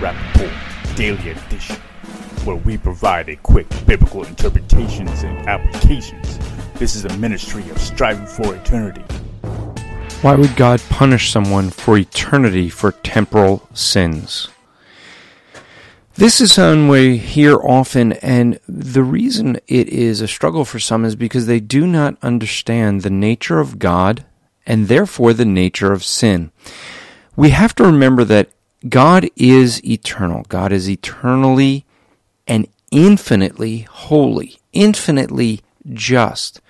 Welcome to the Rapp Report Daily Edition, where we provide a quick biblical interpretations and applications. This is a ministry of striving for eternity. Why would God punish someone for eternity for temporal sins? This is something we hear often, and the reason it is a struggle for some is because they do not understand the nature of God and therefore the nature of sin. We have to remember that God is eternal. God is eternally and infinitely holy, infinitely just,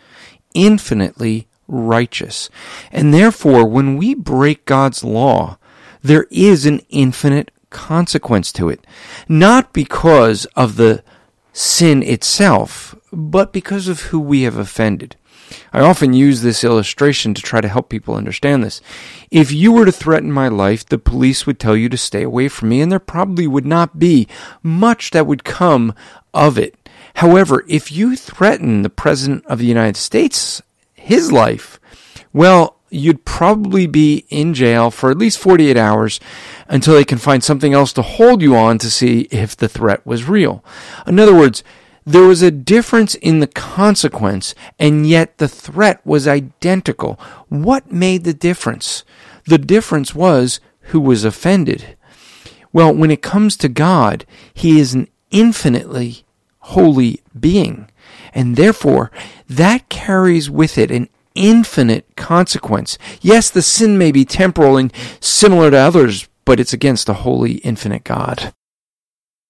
infinitely righteous. And therefore, when we break God's law, there is an infinite consequence to it. Not because of the sin itself, but because of who we have offended. I often use this illustration to try to help people understand this. If you were to threaten my life, the police would tell you to stay away from me, and there probably would not be much that would come of it. However, if you threaten the President of the United States, his life, well, you'd probably be in jail for at least 48 hours until they can find something else to hold you on to see if the threat was real. In other words, there was a difference in the consequence, and yet the threat was identical. What made the difference? The difference was who was offended. Well, when it comes to God, He is an infinitely holy being, and therefore that carries with it an infinite consequence. Yes, the sin may be temporal and similar to others, but it's against a holy, infinite God.